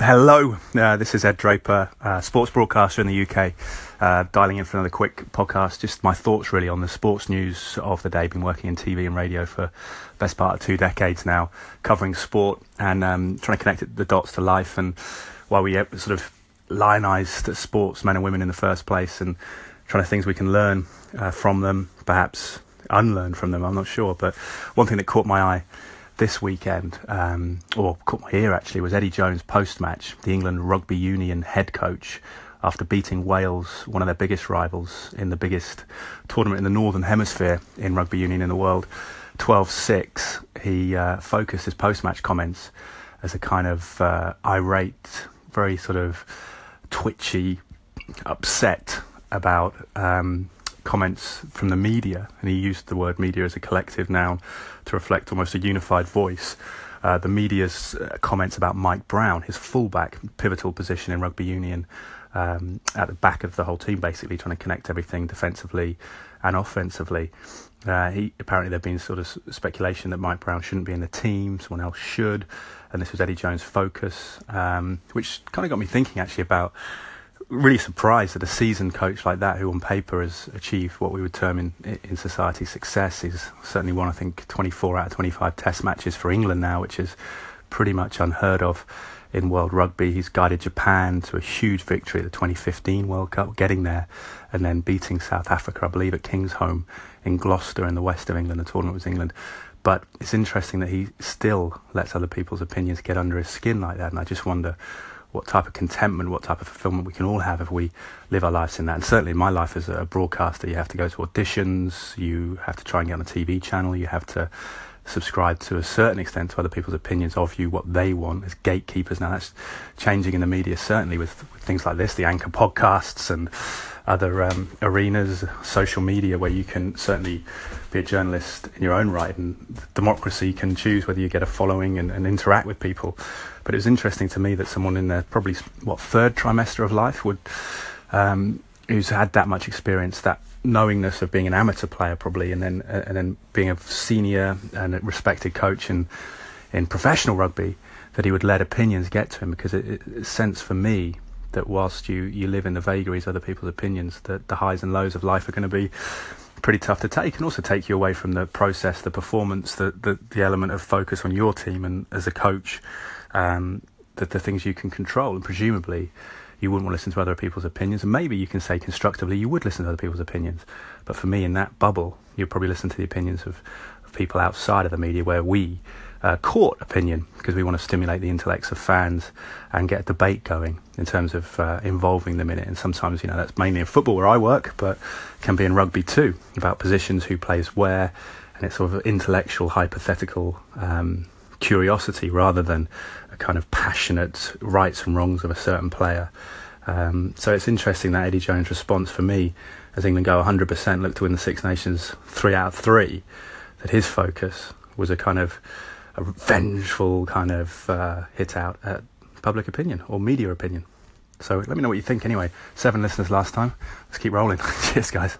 Hello, uh, this is Ed Draper, uh, sports broadcaster in the UK, uh, dialing in for another quick podcast. Just my thoughts really on the sports news of the day. Been working in TV and radio for best part of two decades now, covering sport and um, trying to connect the dots to life. And while we uh, sort of lionised sportsmen and women in the first place, and trying to things we can learn uh, from them, perhaps unlearn from them. I'm not sure, but one thing that caught my eye this weekend, um, or caught my ear actually, was Eddie Jones post match, the England Rugby Union head coach, after beating Wales, one of their biggest rivals in the biggest tournament in the Northern Hemisphere in rugby union in the world, 12 6. He uh, focused his post match comments as a kind of uh, irate, very sort of twitchy, upset about um, comments from the media, and he used the word media as a collective noun to reflect almost a unified voice. Uh, the media's uh, comments about Mike Brown, his fullback, pivotal position in rugby union, um, at the back of the whole team, basically trying to connect everything defensively and offensively. Uh, he apparently there'd been sort of speculation that Mike Brown shouldn't be in the team, someone else should, and this was Eddie Jones' focus, um, which kind of got me thinking actually about really surprised that a seasoned coach like that, who on paper has achieved what we would term in in society success, is certainly won I think 24 out of 25 Test matches for England now, which is pretty much unheard of in world rugby. He's guided Japan to a huge victory at the 2015 World Cup, getting there and then beating South Africa, I believe, at Kingsholm in Gloucester in the west of England. The tournament was England. But it's interesting that he still lets other people's opinions get under his skin like that. And I just wonder what type of contentment, what type of fulfillment we can all have if we live our lives in that. And certainly in my life as a broadcaster, you have to go to auditions, you have to try and get on a TV channel, you have to subscribe to a certain extent to other people's opinions of you, what they want as gatekeepers. Now that's changing in the media, certainly with, with things like this, the anchor podcasts and other um, arenas, social media, where you can certainly be a journalist in your own right, and democracy can choose whether you get a following and, and interact with people. But it was interesting to me that someone in their probably what third trimester of life would, um, who's had that much experience, that knowingness of being an amateur player probably, and then uh, and then being a senior and a respected coach in in professional rugby, that he would let opinions get to him because it, it, sense for me that whilst you, you live in the vagaries of other people's opinions, that the highs and lows of life are going to be pretty tough to take and also take you away from the process, the performance, the, the, the element of focus on your team and as a coach, um, the, the things you can control. And presumably, you wouldn't want to listen to other people's opinions. And maybe you can say constructively you would listen to other people's opinions. But for me, in that bubble, you'd probably listen to the opinions of, of people outside of the media where we uh, court opinion because we want to stimulate the intellects of fans and get debate going in terms of uh, involving them in it. And sometimes, you know, that's mainly in football where I work, but can be in rugby too about positions, who plays where, and it's sort of intellectual, hypothetical um, curiosity rather than a kind of passionate rights and wrongs of a certain player. Um, so it's interesting that Eddie Jones' response for me, as England go 100%, look to win the Six Nations three out of three, that his focus was a kind of a vengeful kind of uh, hit out at public opinion or media opinion. So let me know what you think anyway. Seven listeners last time. Let's keep rolling. Cheers, guys.